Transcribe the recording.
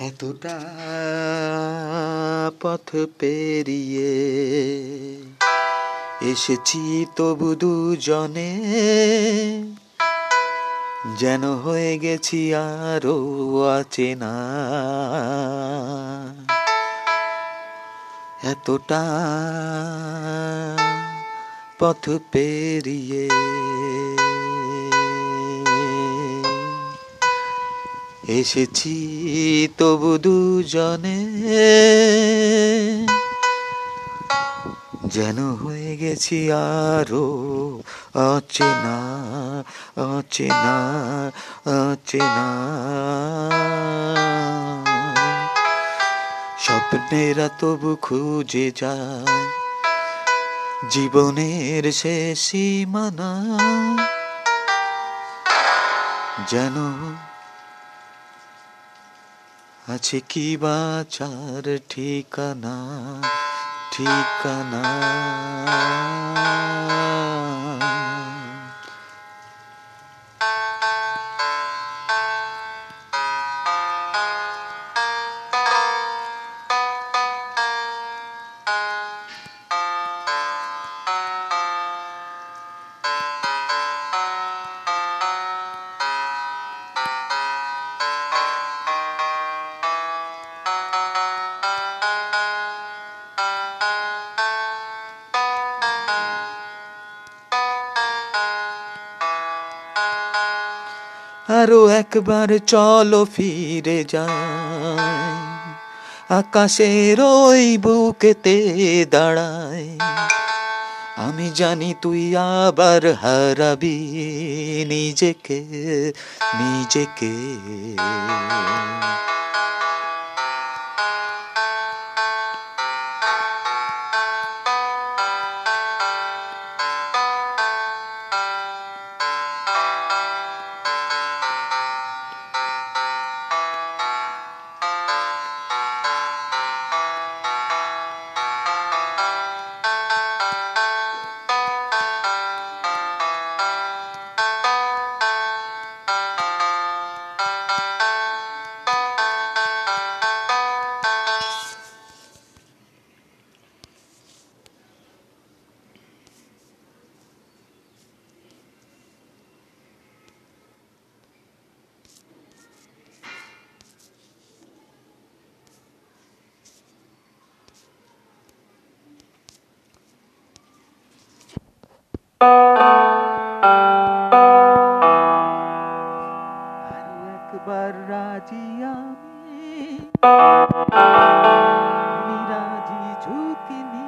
এতটা পথ পেরিয়ে এসেছি তবু দুজনে যেন হয়ে গেছি আরও অচেনা। এতটা পথ পেরিয়ে। এসেছি তবু দুজনে। যেন হয়ে গেছি আরও অচেনা অচেনা অচেনা। স্বপ্নেরা তবু খুঁজে যায় জীবনের শেষ সীমানা। যেন আছে কি বাচার ঠিকানা? ঠিকানা আরও একবার চলো ফিরে যাই। আকাশের ওই বুকেতে দাঁড়াই। আমি জানি তুই আবার হারাবি নিজেকে নিজেকে। अकबर राजिया में मीरा जी झुकनी